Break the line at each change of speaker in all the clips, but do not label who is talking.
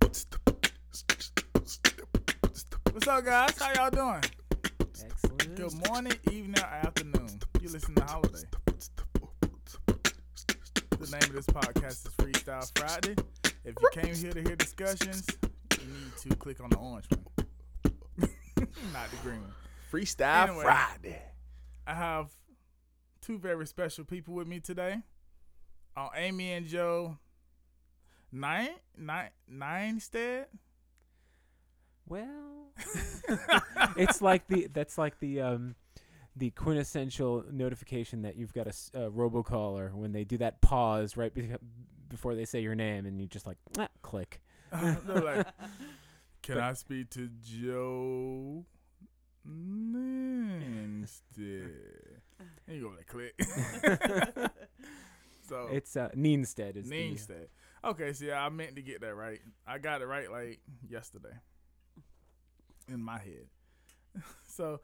What's up, guys? How y'all doing?
Excellent.
Good morning, evening, or afternoon. You listen to Holiday. The name of this podcast is Freestyle Friday. If you came here to hear discussions, you need to click on the orange one, not the green one.
Freestyle
Anyway.
Friday.
I have two very special people with me today. Uh, Amy and Joe. Nine, nine, nine stead.
Well, it's like the that's like the um the quintessential notification that you've got a robocaller when they do that pause right be- before they say your name and you just like ah, click.
They're like, can I speak to Joe instead? And you go like click. so
It's uh Neenstead is the
Neenstead. Okay, see, I meant to get that right. I got it right like yesterday in my head. so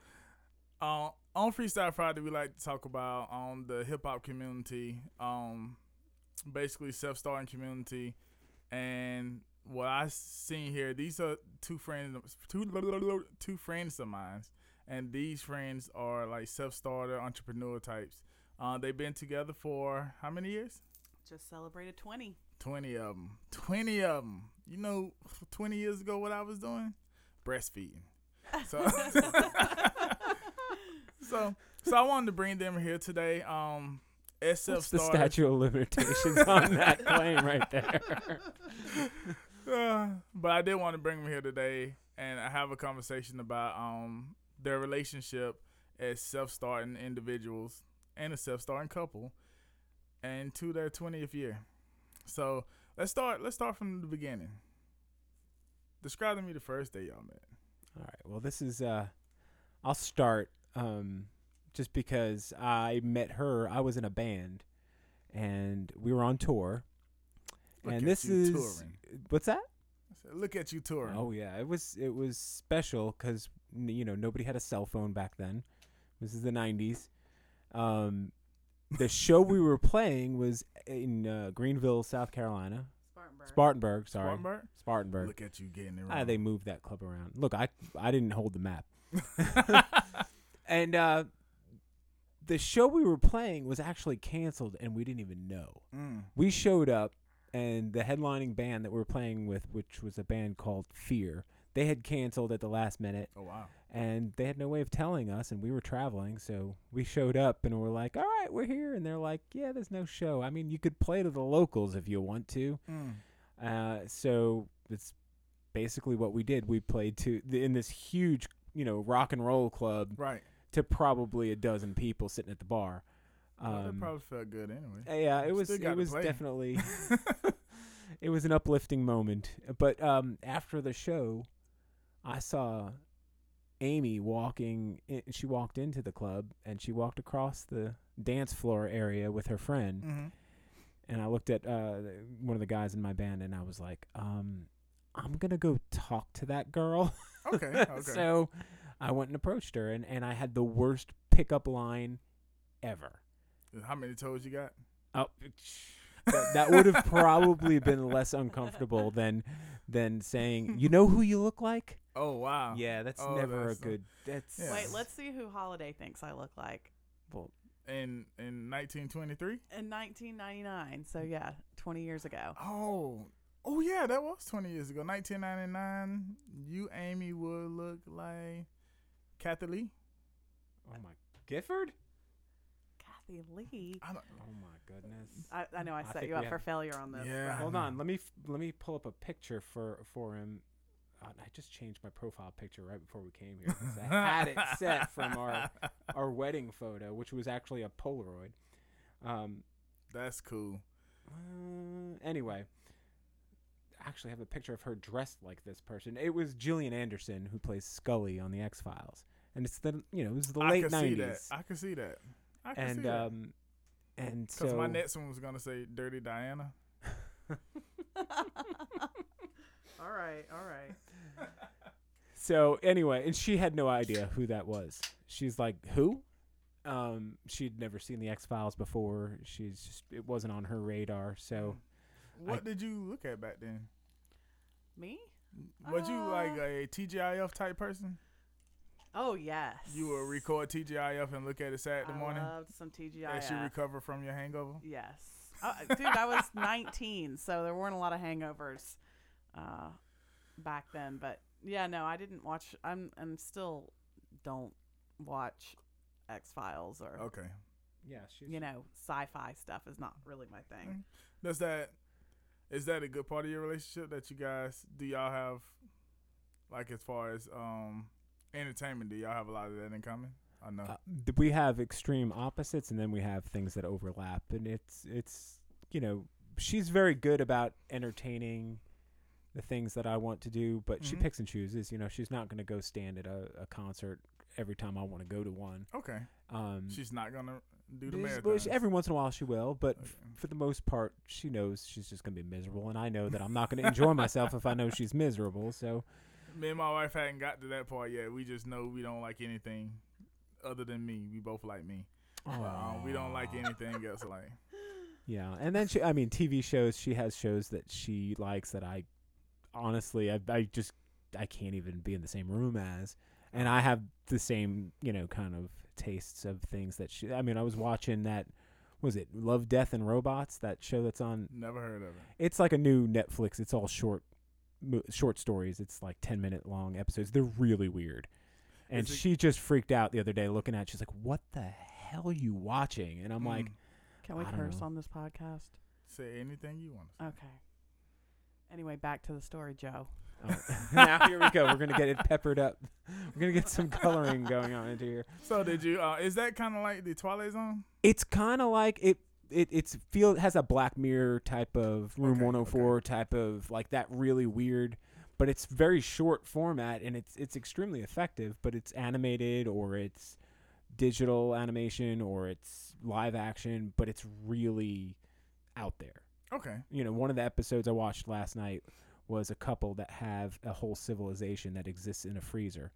uh, on Freestyle Friday, we like to talk about um the hip hop community, um basically self starting community, and what I seen here. These are two friends, two two friends of mine, and these friends are like self starter entrepreneur types. Uh, they've been together for how many years?
Just celebrated 20.
20 of them. 20 of them. You know, 20 years ago, what I was doing? Breastfeeding. So, so, so I wanted to bring them here today. Um, as
What's
self
the statute of limitations on that claim right there?
Uh, but I did want to bring them here today and I have a conversation about um their relationship as self-starting individuals and a self-starting couple, and to their twentieth year. So let's start. Let's start from the beginning. Describe to me the first day y'all met.
All right. Well, this is uh I'll start um just because I met her. I was in a band and we were on tour.
Look
and
at
this
you
is
touring.
what's that?
I said, Look at you touring.
Oh yeah, it was it was special cuz you know, nobody had a cell phone back then. This is the 90s. Um the show we were playing was in uh, Greenville, South Carolina.
Spartanburg.
Spartanburg, sorry.
Spartanburg?
Spartanburg.
Look at you getting it wrong.
Ah, they moved that club around. Look, I I didn't hold the map. and uh the show we were playing was actually canceled and we didn't even know.
Mm.
We showed up and the headlining band that we were playing with, which was a band called Fear, they had canceled at the last minute
Oh wow.
and they had no way of telling us and we were traveling, so we showed up and we're like, "All right, we're here." And they're like, "Yeah, there's no show. I mean, you could play to the locals if you want to."
Mm.
Uh, so it's basically what we did. We played to in this huge, you know, rock and roll club
Right.
to probably a dozen people sitting at the bar.
Well, that
Um,
probably felt good anyway.
uh, yeah, it was it was
play.
definitely it was an uplifting moment. But um, after the show, I saw Amy walking. In, she walked into the club and she walked across the dance floor area with her friend
hmm
and I looked at uh, one of the guys in my band, and I was like, um, "I'm gonna go talk to that girl."
Okay. Okay.
so I went and approached her, and, and I had the worst pickup line ever.
How many toes you got?
Oh, that, that would have probably been less uncomfortable than than saying, "You know who you look like."
Oh wow.
Yeah, that's
Oh,
never a good. That's
Yeah.
Wait, let's see who Holiday thinks I look like.
well,
In in 1923.
In 1999, so yeah, 20 years ago.
Oh. Oh yeah, that was 20 years ago. 1999. You Amy would look like Kathie Lee.
oh my Gifford.
Kathie Lee.
I don't,
Oh my goodness.
I, I know I
I
set
think
you up
have-
for failure on this.
Yeah.
but-
Hold on, let me let me pull up a picture for for him. I just changed my profile picture right before we came here. I had it set from our our wedding photo, which was actually a Polaroid. Um.
That's cool.
uh, anyway, I actually, have a picture of her dressed like this person. It was Gillian Anderson who plays Scully on the X Files, and it's the you know it was the
I
late
can see that.
nineties,
I can see that. I can see
and
that.
um, and
Because
so
my next one was gonna say Dirty Diana.
all right, all right.
So anyway, and she had no idea who that was. She's like, "Who?" Um, she'd never seen the X Files before. She's just it wasn't on her radar. So
What did you look at back then?
Me?
Was you like
Uh,
a TGIF type person?
Oh yes.
You will record TGIF and look at it Saturday
I
morning
loved some TGIF.
as you recover from your hangover.
Yes. Uh, dude, I was 19, so there weren't a lot of hangovers uh, back then. But yeah, no, I didn't watch. I'm and still don't watch X Files or
Okay.
Yeah, she's
you know sci-fi stuff is not really my thing.
Does that is that a good part of your relationship that you guys do y'all have like as far as um entertainment, do y'all have a lot of that in common? I know.
uh, we have extreme opposites and then we have things that overlap and it's it's you know she's very good about entertaining the things that I want to do but she
Mhm.
picks and chooses you know she's not going to go stand at a, a concert every time I want to go to one
okay.
um
She's not gonna do the marathon.
every once in a while she will but f- for the most part she knows she's just going to be miserable and I know that I'm not going to enjoy myself if I know she's miserable so
Me and my wife hadn't got to that part yet. We just know we don't like anything other than me. We both like me. Um, we don't like anything else like
Yeah, and then she, I mean, TV shows. She has shows that she likes that I, honestly, I, I just, I can't even be in the same room as, and I have the same, you know, kind of tastes of things that she. I mean, I was watching that, was it Love, Death, and Robots? That show that's on.
never heard of it.
It's like a new Netflix. It's all short, mo- short stories. It's like ten minute long episodes. They're really weird, and
Is it-
she just freaked out the other day looking at. it. She's like, "What the hell are you watching?" And I'm like.
Mm.
Can we
I don't
curse
know.
on this podcast?
say anything you want. to say.
Okay. Anyway, back to the story, Joe.
Oh. now here we go. We're gonna get it peppered up. We're gonna get some coloring going on into here.
So did you? Uh, is that kind of like the Twilight Zone?
It's kind of like it. It it's feel has a Black Mirror type of Room
Okay,
104 type of like that really weird, but it's very short format and it's it's extremely effective. But it's animated or it's digital animation or it's live action, but it's really out there.
Okay.
you know, one of the episodes I watched last night was a couple that have a whole civilization that exists in a freezer.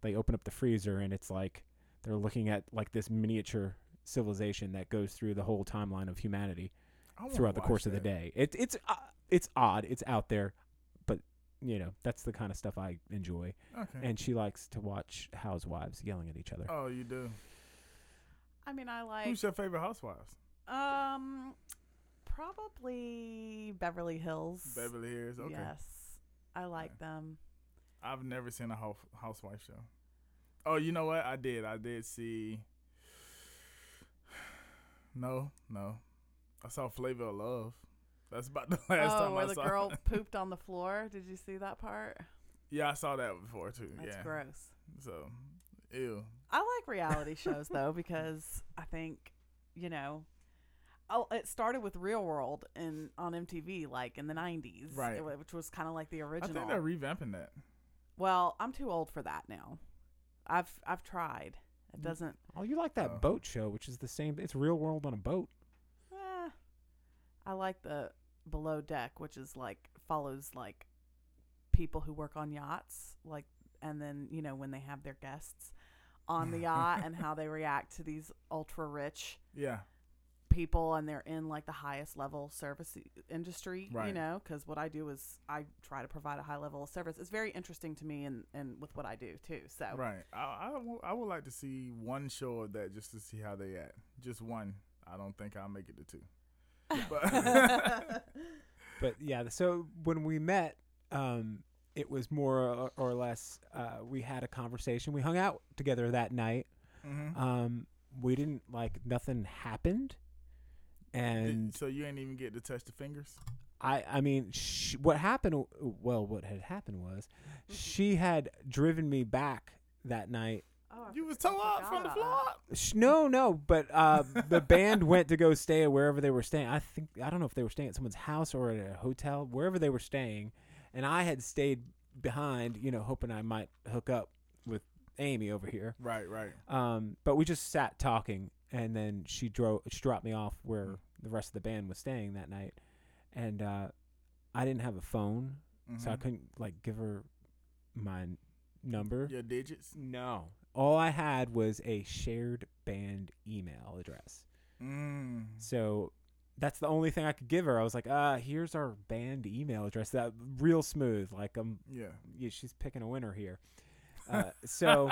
They open up the freezer and it's like they're looking at like this miniature civilization that goes through the whole timeline of humanity throughout the
watch
course of the day. It, it's uh, it's odd, it's out there, but you know that's the kind of stuff I enjoy.
Okay.
And she likes to watch housewives yelling at each other.
oh, you do.
I mean, I like
Who's your favorite housewives?
um probably Beverly Hills.
Beverly Hills. Okay.
Yes, I like them.
I've never seen a house, housewife show. Oh, you know what? I did. I did see. No, no. I saw Flavor of Love. That's about the last
oh,
time
where
I
the
saw.
girl
it.
pooped on the floor. Did you see that part?
yeah, I saw that before too.
That's
yeah.
gross.
So, ew.
I like reality shows though because I think, you know, oh, it started with Real World in on MTV like in the '90s,
Right.
it which was kind of like the original.
I
original.
think they're revamping that.
well, I'm too old for that now. I've I've tried. It
Mm.
doesn't.
Oh, you like that
Oh.
boat show, which is the same. It's real world on a boat.
Eh, I like the Below Deck, which is like follows like people who work on yachts, like, and then you know when they have their guests on the yacht and how they react to these ultra rich
Yeah.
People and they're in like the highest level service i- industry you know because what i do is i try to provide a high level of service it's very interesting to me and and with what i do too so
Right. I, I, w- I would like to see one show of that just to see how they act. Just one. I don't think I'll make it to two. But
But yeah, so when we met, um, it was more or, or less uh, we had a conversation. We hung out together that night.
Mhm.
Um, we didn't like nothing happened, and
Did- so you ain't even get to touch the fingers.
I I mean, sh- what happened? Well, what had happened was she had driven me back that night.
oh,
You was
for- I
toe up from the
about
floor.
that.
up.
Sh- No, no, but uh, the band went to go stay at wherever they were staying. I think I don't know if they were staying at someone's house or at a hotel, wherever they were staying, and I had stayed behind, you know, hoping I might hook up with Amy over here.
Right, right.
Um, but we just sat talking, and then she drove. She dropped me off where
Mm.
the rest of the band was staying that night, and uh, I didn't have a phone, so I
Mhm.
couldn't like give her my number.
Your digits.
No. All I had was a shared band email address.
Mm.
So that's the only thing I could give her. I was like, uh, here's our band email address. That real smooth. Like um,
Yeah.
yeah, she's picking a winner here. Uh, so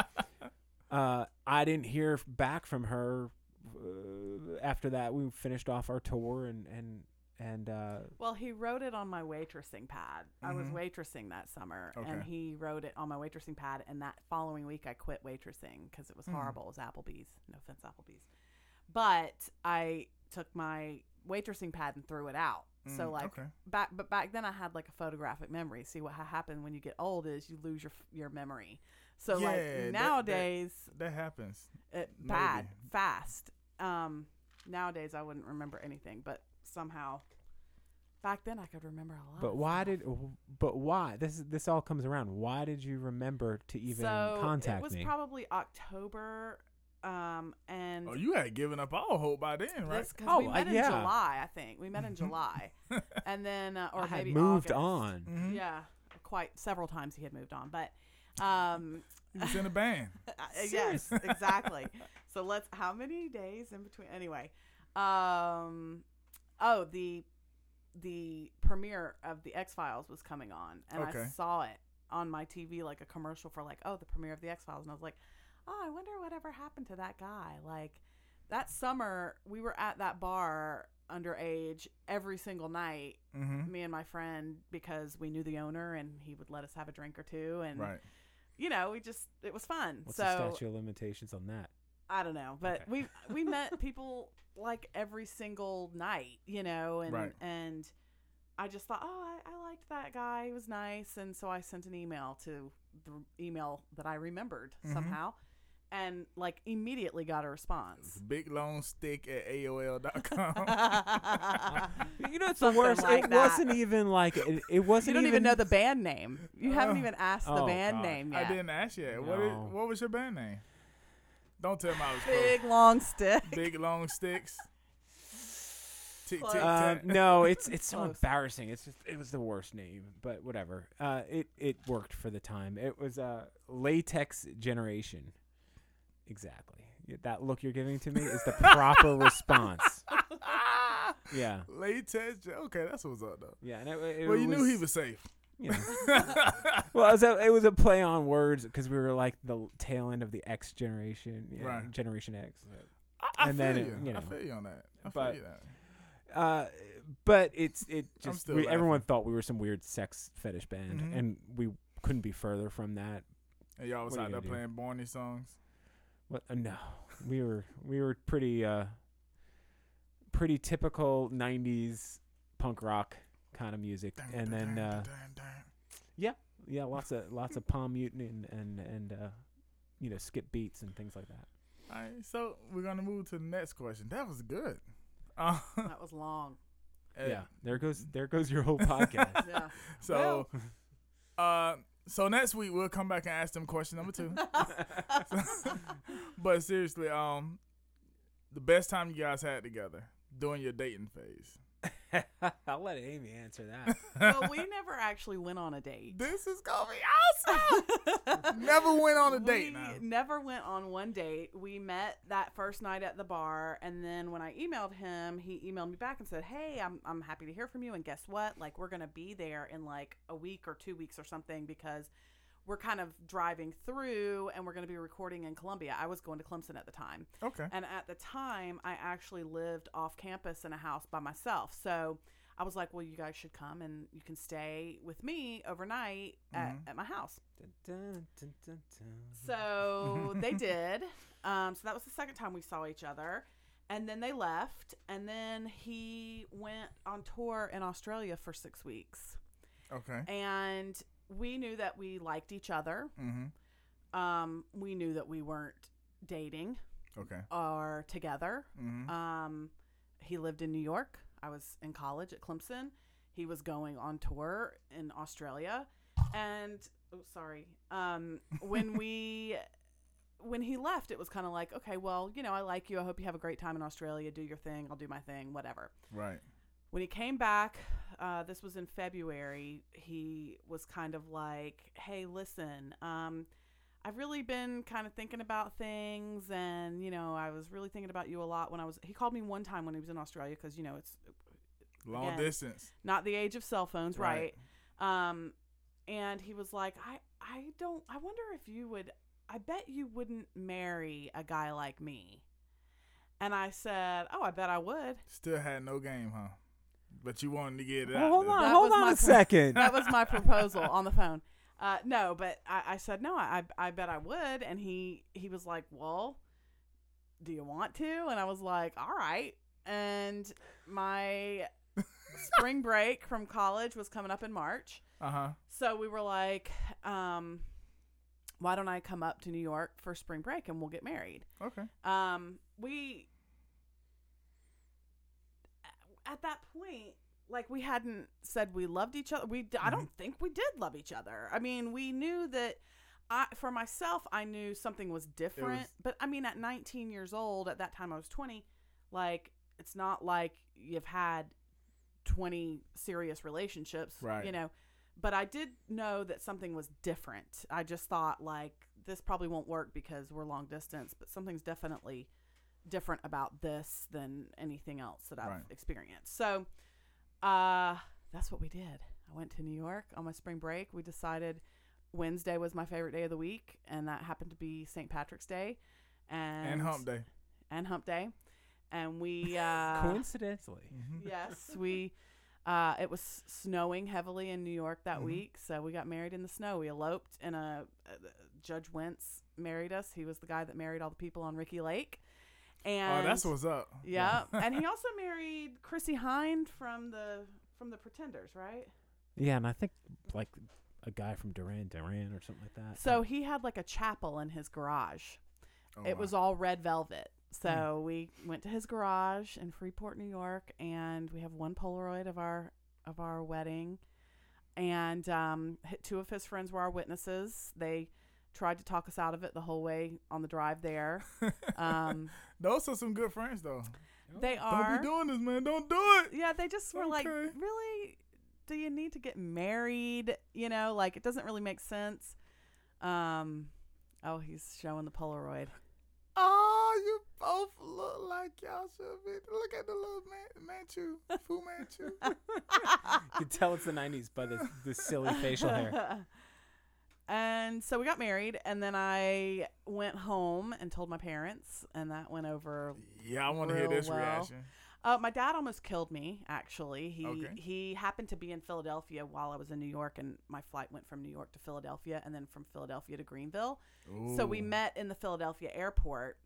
uh, I didn't hear back from her uh, after that. We finished off our tour and and and uh,
Well, he wrote it on my waitressing pad. I was
Mhm.
waitressing that summer, and he wrote it on my waitressing pad. And that following week, I quit waitressing because it was
Mhm.
horrible. It was Applebee's. No offense, Applebee's. But I took my waitressing pad and threw it out. So
Mm,
like
okay.
back, but back then I had like a photographic memory. See what ha- happened when you get old is you lose your your memory. So
Yeah,
like
that- that-
nowadays,
That happens.
it bad
Maybe.
fast um nowadays i wouldn't remember anything but somehow back then i could remember a lot
but why did but why this is this all comes around? Why did you remember to even
so
contact me?
it was
me?
probably october um and
Oh, you had given up all hope by then, right?
this, 'cause
Oh,
we
uh,
in
yeah.
july i think we met in july and then uh, or
I had
maybe
moved
August.
on.
Mhm.
yeah quite several times he had moved on but um
He was in a band.
Uh, yes, exactly. So let's. How many days in between? Anyway, um, oh the the premiere of the X Files was coming on, and
Okay.
I saw it on my TV like a commercial for like oh the premiere of the X Files, and I was like, oh I wonder whatever happened to that guy. Like that summer we were at that bar underage every single night
Mm-hmm.
me and my friend because we knew the owner and he would let us have a drink or two and
Right.
you know we just it was fun
What's
so
the statute of limitations on that?
I don't know, but
Okay.
we we met people like every single night, you know, and
Right.
and I just thought, oh, I, I liked that guy. He was nice, and so I sent an email to the email that I remembered
Mhm.
somehow, and like immediately got a response.
big long stick at AOL.com.
You know, it's the worst.
like
it
that.
wasn't even like it, it wasn't
you don't even
even
know the band name. You haven't
Oh.
even asked the
Oh,
band
God.
name
I didn't ask yet. What, is, what was your band name? Don't tell me I was close.
Big long stick.
Big long sticks. Tick
Close.
tick
Um,
tack.
no, it's it's so
Close.
embarrassing. It's just it was the worst name, but whatever. Uh, it it worked for the time. It was uh, latex generation. Exactly. That look you're giving to me is the proper response. Yeah,
Latex. Okay, that's what's up though.
yeah. And it, it
well, you knew he was safe.
You know. well, it was, a, it was a play on words because we were like the tail end of the X generation, yeah,
Right.
Generation X.
I, I
And
feel
then
you.
you
I
know.
feel you on that. I
But-
feel you that.
Uh, but it's it just we, everyone thought we were some weird sex fetish band,
Mhm.
and we couldn't be further from that.
And y'all was out there playing Barney songs.
What? Uh, no, we were we were pretty uh pretty typical '90s punk rock kind of music,
Dun,
and
dun,
then
dun,
uh,
dun, dun, dun.
yeah, lots of lots of palm muting and and and uh, you know skip beats and things like that.
All right, so we're gonna move to the next question. That was good. Uh,
that was long.
yeah, there goes there goes your whole podcast.
Yeah.
So, uh, so next week we'll come back and ask them question number two. but seriously, um, the best time you guys had together during your dating phase.
I'll let Amy answer that.
well, we never actually went on a date.
This is gonna be awesome. Never went on a date.
We
now.
never went on one date. We met that first night at the bar, and then when I emailed him, he emailed me back and said, "Hey, I'm I'm happy to hear from you. And guess what? Like we're gonna be there in like a week or two weeks or something because we're kind of driving through, and we're gonna be recording in Columbia. I was going to Clemson at the time,
Okay.
and at the time, I actually lived off campus in a house by myself. So I was like, well, you guys should come and you can stay with me overnight at,
Mhm.
at my house.
Dun, dun, dun, dun.
So they did. Um, so that was the second time we saw each other. And then they left. And then he went on tour in Australia for six weeks.
Okay.
And we knew that we liked each other.
Mm-hmm.
Um, we knew that we weren't dating
Okay.
or together.
Mm-hmm.
Um, he lived in New York. I was in college at Clemson. He was going on tour in Australia, and oh, sorry. Um, when we when he left, it was kind of like, okay, well, you know, I like you. I hope you have a great time in Australia. Do your thing. I'll do my thing. Whatever.
right.
When he came back, uh, this was in February. He was kind of like, hey, listen. Um, I've really been kind of thinking about things, and you know, I was really thinking about you a lot when I was. He called me one time when he was in Australia because you know it's
Long
Again.
distance.
not the age of cell phones, right?
Right.
Um, and he was like, I, I don't, I wonder if you would, I bet you wouldn't marry a guy like me. And I said, Oh, I bet I would.
Still had no game, huh? But you wanted to get it
Well,
out.
hold on, hold on a
pro-
second.
That was my proposal on the phone. Uh, no, but I, I said no. I, I bet I would, and he he was like, "Well, do you want to?" And I was like, "All right." And my spring break from college was coming up in March,
Uh huh.
so we were like, um, "Why don't I come up to New York for spring break and we'll get married?"
Okay.
um we at that point like we hadn't said we loved each other. We I don't mm-hmm. think we did love each other. I mean we knew that i for myself i knew something was different.
was-
but i mean at 19 years old at that time i was 20 like it's not like you've had 20 serious relationships
Right.
you know? But i did know that something was different. I just thought like this probably won't work because we're long distance but something's definitely different about this than anything else that i've
Right.
experienced so uh that's what we did i went to new york on my spring break we decided wednesday was my favorite day of the week and that happened to be st patrick's day and
And hump day.
and hump day and we uh
Coincidentally.
Mhm.
yes, we. Uh, it was snowing heavily in New York that
Mhm.
week, so we got married in the snow. We eloped, and a, uh Judge Wentz married us. He was the guy that married all the people on Ricki Lake. And
oh, that's what's up.
yeah, and he also married Chrissie Hynde from the from the Pretenders, right?
Yeah, and I think like a guy from Duran Duran or something like that.
So he had like a chapel in his garage.
Oh,
it
wow.
was all red velvet. So we went to his garage in Freeport, New York, and we have one Polaroid of our of our wedding. And um, two of his friends were our witnesses. They tried to talk us out of it the whole way on the drive there. Um,
Those are some good friends, though.
they are.
Don't
are.
be doing this, man. Don't do it.
yeah, they just were like, really? Do you need to get married? You know, like it doesn't really make sense. Um, oh, he's showing the Polaroid.
Oh, you both look like y'all should be. Look at the little man, Manchu, Fu Manchu.
you can tell it's the '90s by the the silly facial hair.
and so we got married, and then I went home and told my parents, and that went over.
yeah, I want to hear this
well.
reaction.
Uh, my dad almost killed me. Actually, he
Okay.
he happened to be in Philadelphia while I was in New York, and my flight went from New York to Philadelphia, and then from Philadelphia to Greenville. So we met in the Philadelphia airport,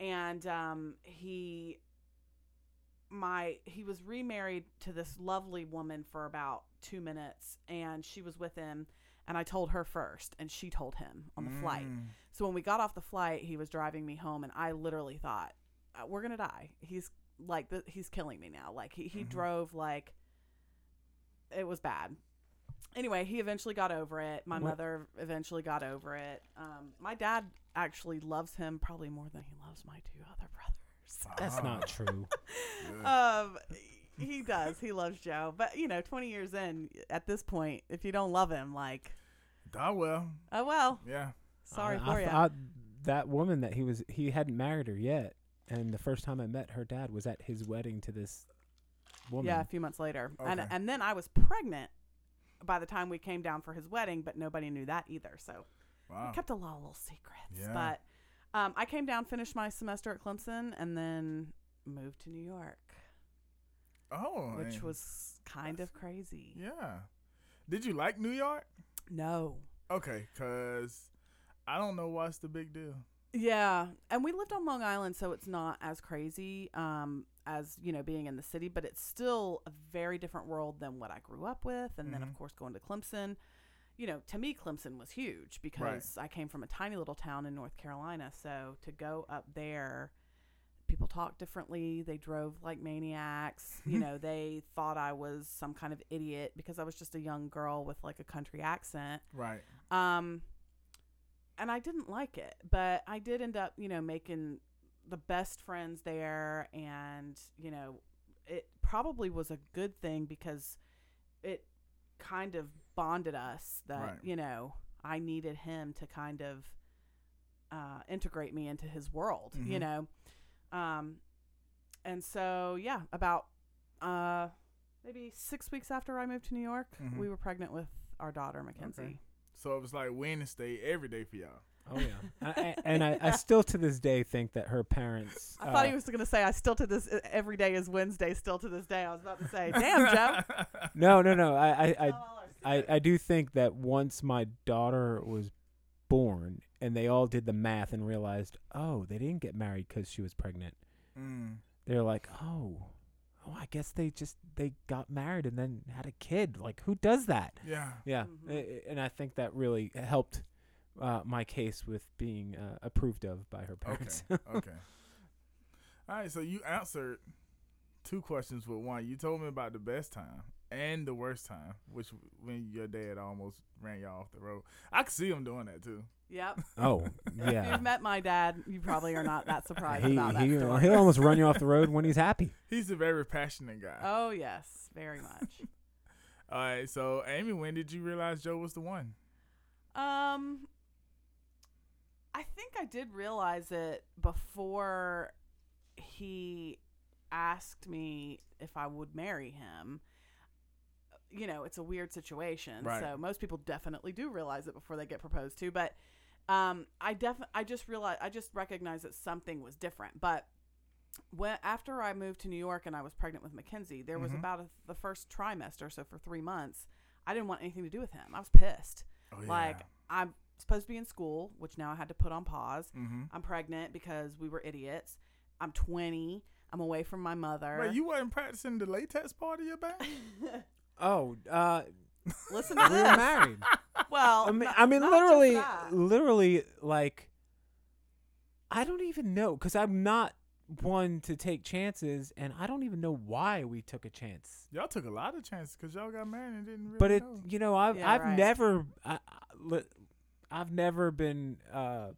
and um, he, my he was remarried to this lovely woman for about two minutes, and she was with him, and I told her first, and she told him on the flight.
Mm.
So when we got off the flight, he was driving me home, and I literally thought, uh, "We're gonna die." He's like, th- he's killing me now. Like he he
Mhm.
drove like it was bad. Anyway, he eventually got over it. My
What-
mother eventually got over it. Um, my dad actually loves him probably more than he loves my two other brothers.
That's
Ah,
not true.
um, he does. He loves Joe, but you know, twenty years in, at this point, if you don't love him, like,
Ah, well,
oh well,
yeah.
sorry
I,
for
I
you.
thought that woman that he was he hadn't married her yet, and the first time I met her dad was at his wedding to this woman.
Yeah, a few months later, and
Okay.
and then I was pregnant by the time we came down for his wedding, but nobody knew that either. So
Wow.
we kept a lot of little secrets.
Yeah.
But um, I came down, finished my semester at Clemson, and then moved to New York,
oh,
which
and-
was kind of crazy.
yeah. Did you like New York?
No.
Okay, cause I don't know what's the big deal.
Yeah, and we lived on Long Island, so it's not as crazy um, as you know being in the city, but it's still a very different world than what I grew up with. And then, of
Mhm.
course, going to Clemson, you know, to me, Clemson was huge because I came from a tiny little town in North Carolina. So to go up there, people talked differently. They drove like maniacs. you know, they thought I was some kind of idiot because I was just a young girl with like a country accent.
Right.
Um, and I didn't like it, but I did end up, you know, making the best friends there, and you know, it probably was a good thing because it kind of bonded us. That
Right.
you know, I needed him to kind of uh, integrate me into his world, you
Mhm.
know. Um, and so yeah, about uh, maybe six weeks after I moved to New York,
Mhm.
we were pregnant with our daughter Mackenzie.
So it was like Wednesday every day for y'all.
Oh yeah, I, I- and I, I still to this day think that her parents.
I thought
uh,
he was going to say, "I still to this every day is Wednesday." Still to this day, I was about to say, "Damn, Joe."
No, no, no. I, I, I,
Tell all our
I. I do think that once my daughter was born, and they all did the math and realized, oh, they didn't get married because she was pregnant.
mm.
They're like, oh, oh, I guess they just they got married and then had a kid. Like, who does that?
Yeah.
Yeah,
Mhm.
I- I- and I think that really helped uh, my case with being uh, approved of by her parents.
Okay.
parents.
okay. All right. So you answered two questions with one. You told me about the best time and the worst time, which when your dad almost ran y'all off the road. I could see him doing that too.
Yep.
oh,
If
yeah.
you've met my dad, you probably are not that surprised
He,
about that
he,
story.
he'll almost run you off the road when he's happy.
He's a very passionate guy.
Oh yes, very much.
All right. So Amy, when did you realize Joe was the one?
Um, I think I did realize it before he asked me if I would marry him. You know, it's a weird situation.
Right.
So most people definitely do realize it before they get proposed to, but um I definitely I just realized I just recognized that something was different. But when after I moved to New York and I was pregnant with Mackenzie, there was
Mhm.
about a, the first trimester, so for 3 months, I didn't want anything to do with him. I was pissed.
Oh yeah.
Like I'm supposed to be in school, which now I had to put on pause.
Mm-hmm.
I'm pregnant because we were idiots. I'm 20. I'm away from my mother.
Wait, you weren't practicing the latex part of your band?
Oh, uh,
Listen
we
to
were
this.
married.
Well,
I mean,
not-
I mean,
not
literally, literally, like, I don't even know because I'm not one to take chances, and I don't even know why we took a chance.
Y'all took a lot of chances because y'all got married and didn't really
But it,
know.
you know, I've
Yeah,
I've
right.
never, I, I- li- I've never been, uh,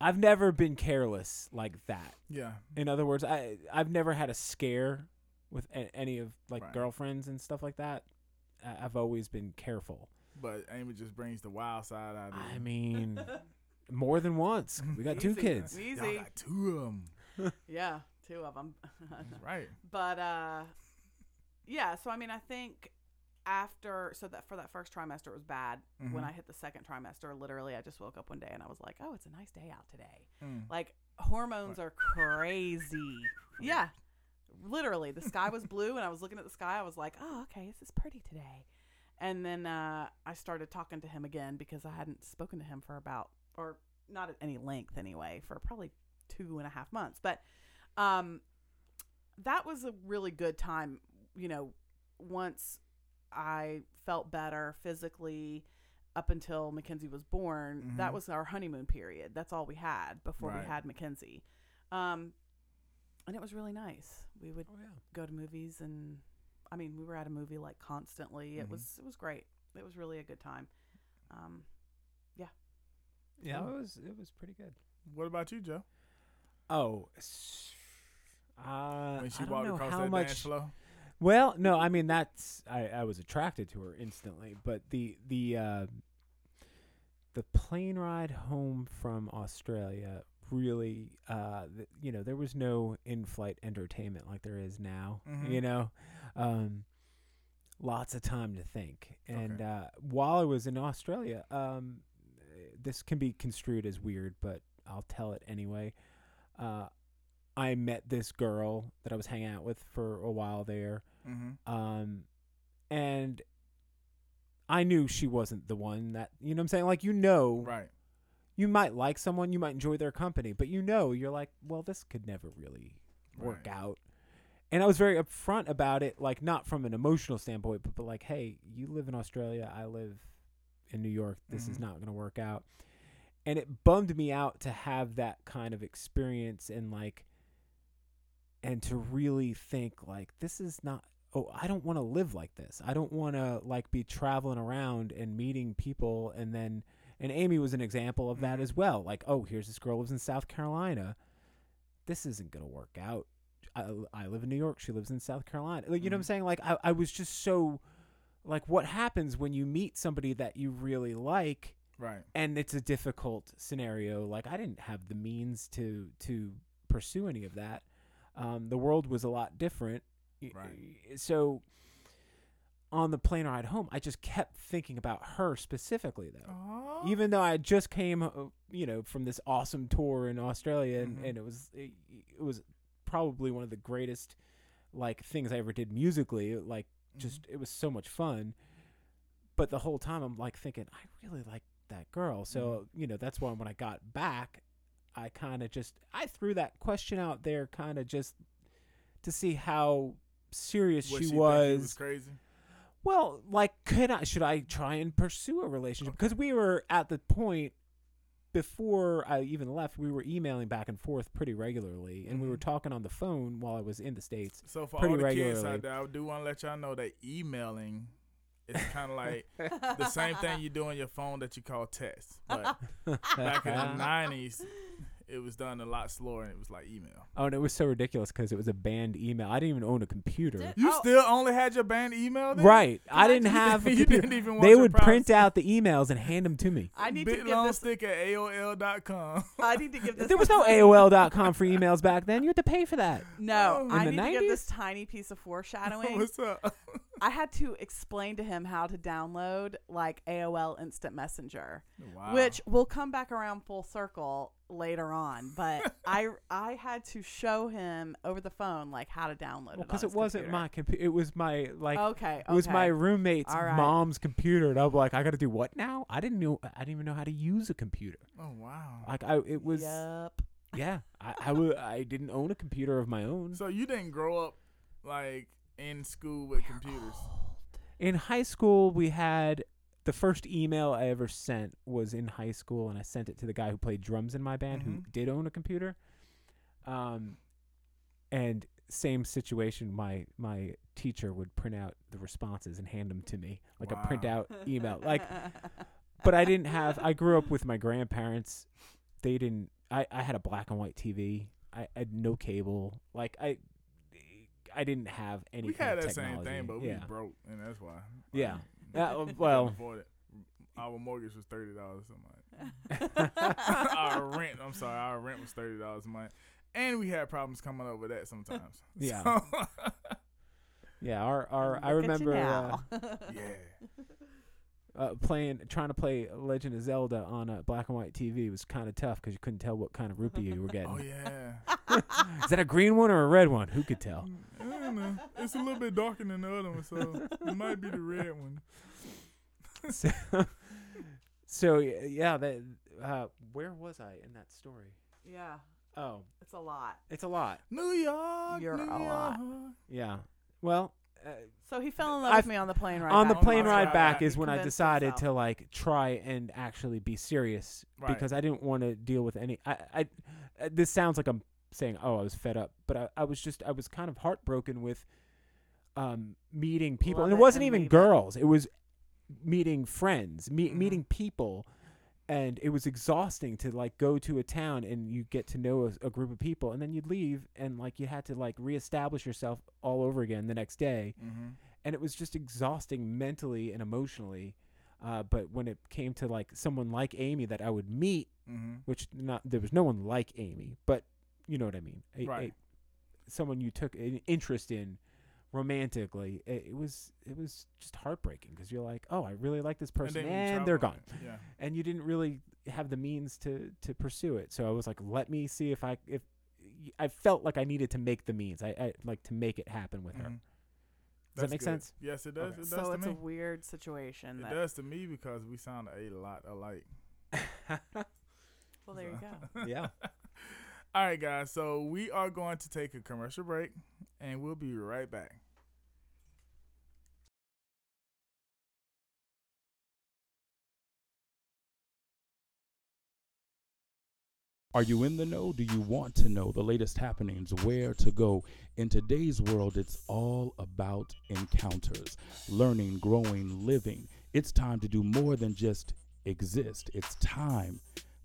I've never been careless like that.
Yeah.
In other words, I I've never had a scare with a, any of like
Right.
girlfriends and stuff like that. I, I've always been careful.
But Amy just brings the wild side out of
I
you.
mean, more than once. We got two
Easy.
kids.
Y'all
Easy.
got two of them.
yeah, two of them.
That's right.
but uh, yeah. So I mean, I think after so that for that first trimester it was bad. When
Mhm.
I hit the second trimester, literally, I just woke up one day and I was like, "Oh, it's a nice day out today."
Mm.
Like hormones are crazy. Yeah. Literally, the sky was blue and I was looking at the sky. I was like, "Oh, okay, this is pretty today." And then uh, I started talking to him again because I hadn't spoken to him for about, or not at any length anyway, for probably two and a half months. But um, that was a really good time. You know, once I felt better physically up until Mackenzie was born, that
Mhm.
was our honeymoon period. That's all we had before
Right.
we had Mackenzie. Um, and it was really nice. We would
Oh yeah.
go to movies and I mean, we were at a movie like constantly. It
Mhm.
was it was great. It was really a good time. Um,
Yeah,
Cool.
it was it was pretty good.
What about you, Joe?
Oh, s- uh,
When she
I don't
walked
know
across
how
that
much.
dance floor?
Well, no, I mean that's I, I was attracted to her instantly, but the the uh, the plane ride home from Australia really, uh, th- you know, there was no in-flight entertainment like there is now.
Mhm.
You know, um, lots of time to think. And
Okay.
uh, while I was in Australia, um, this can be construed as weird, but I'll tell it anyway. Uh, I met this girl that I was hanging out with for a while there,
Mm-hmm.
um, and I knew she wasn't the one that you know. what I'm saying like you know,
Right.
You might like someone, you might enjoy their company, but you know, you're like, well, this could never really work
Right.
out. And I was very upfront about it, like not from an emotional standpoint, but, but like, hey, you live in Australia, I live in New York. This is
Mhm.
not going to work out. And it bummed me out to have that kind of experience and like, and to really think like, this is not. Oh, I don't want to live like this. I don't want to like be traveling around and meeting people and then and Amy was an example of that
Mhm.
as well. Like, oh, here's this girl lives in South Carolina. This isn't gonna work out. I, I live in New York. She lives in South Carolina. Like, you know what I'm
Mhm.
saying? Like, I, I was just so, like, what happens when you meet somebody that you really like,
Right.
and it's a difficult scenario. Like I didn't have the means to to pursue any of that. Um, the world was a lot different.
Right.
So on the plane ride home, I just kept thinking about her specifically, though.
Aw.
Even though I just came, uh, you know, from this awesome tour in Australia, and,
Mhm.
and it was it, it was probably one of the greatest like things I ever did musically. Like
Mm-hmm.
just it was so much fun. But the whole time I'm like thinking, I really like that girl. So,
Mm-hmm.
you know, that's why when I got back, I kind of just I threw that question out there kind of just to see how serious
What
she,
think he
was.
was crazy.
Well, like could I should I try and pursue a relationship because we were at the point before I even left, we were emailing back and forth pretty regularly and we were
Mhm.
talking on the phone while I was in the states.
So for
Pretty
all the kids out there, I do want to let y'all know that emailing is kind of like the same thing you do on your phone that you call text. But back in the nineties, it was done a lot slower, and it was like email.
Oh, and it was so ridiculous because it was a banned email. I didn't even own a computer.
Did-
You
Oh.
still only had your band email, then?
Right. I
Can I
didn't have a
You
computer.
didn't even want
They would print
privacy.
out the emails and hand them to me.
I need
Big
to give
long
this.
stick at AOL.com.
I need to give this.
There was no AOL.com for emails back then. You had to pay for that.
No, oh.
In
I
the
need to give this tiny piece of foreshadowing.
What's up?
I had to explain to him how to download like AOL Instant Messenger,
Wow.
which will come back around full circle later on. But I I had to show him over the phone like how to download it
Because it wasn't
computer.
my computer. It was my, like,
okay.
it was my roommate's
All right.
mom's computer. And I'm like, I got to do what now? I didn't know. I didn't even know how to use a computer.
oh wow.
Like, I, it was,
Yup.
yeah. I, I, w- I didn't own a computer of my own.
So you didn't grow up like in school with computers.
in high school we had the first email I ever sent was in high school and I sent it to the guy who played drums in my band who
Mhm.
did own a computer. Um and same situation my my teacher would print out the responses and hand them to me like a printout email like but I didn't have I grew up with my grandparents they didn't I I had a black and white TV I, I had no cable like I I didn't have any
we
kind
had
of
that same thing, but we
yeah.
was broke, and that's why.
Yeah.
we
Uh, well-
Our mortgage was thirty dollars a month. our rent, I'm sorry, our rent was thirty dollars a month, and we had problems coming up with that sometimes.
Yeah.
So-
Yeah, our our I
Look at you
remember uh,
yeah.
uh, playing trying to play Legend of Zelda on a black and white TV was kind of tough because you couldn't tell what kind of rupee you were getting.
Oh yeah.
Is that a green one or a red one? Who could tell?
I don't know. It's a little bit darker than the other one, so it might be the red one.
so, so yeah, that uh, where was I in that story?
yeah,
Oh,
it's a lot.
it's a lot.
New York.
You're
New
a lot.
Yeah. Well, uh,
So he fell in love
I've-
with me on the plane ride.
on the
back
Oh,
plane ride
God.
back is when I decided
himself.
to like try and actually be serious
Right.
because I didn't want to deal with any. I, I uh, this sounds like I'm saying, oh, I was fed up, but I, I was just I was kind of heartbroken with um meeting people,
Love
and it
it
wasn't even girls. It was meeting friends, me-
Mhm.
meeting people. And it was exhausting to like go to a town and you get to know a, a group of people, and then you'd leave and like you had to like reestablish yourself all over again the next day
Mm-hmm.
and it was just exhausting mentally and emotionally. Uh, but when it came to like someone like Amy that I would meet,
Mm-hmm.
which not there was no one like Amy, but you know what I mean, a,
Right.
a, someone you took an interest in romantically, it, it was it was just heartbreaking because you're like, oh, I really like this person, and, they're gone,
Yeah.
and you didn't really have the means to to pursue it. So I was like, let me see if I if I felt like I needed to make the means. I, I like to make it happen with her.
Mhm.
Does that make sense?
Yes, it does.
Okay.
It does
so
to
it's
me.
a weird situation.
it does to me because we sound a lot alike.
well, there you go.
yeah.
All right, guys. So we are going to take a commercial break, and we'll be right back.
Are you in the know? Do you want to know the latest happenings, where to go? In today's world, it's all about encounters, learning, growing, living. It's time to do more than just exist. It's time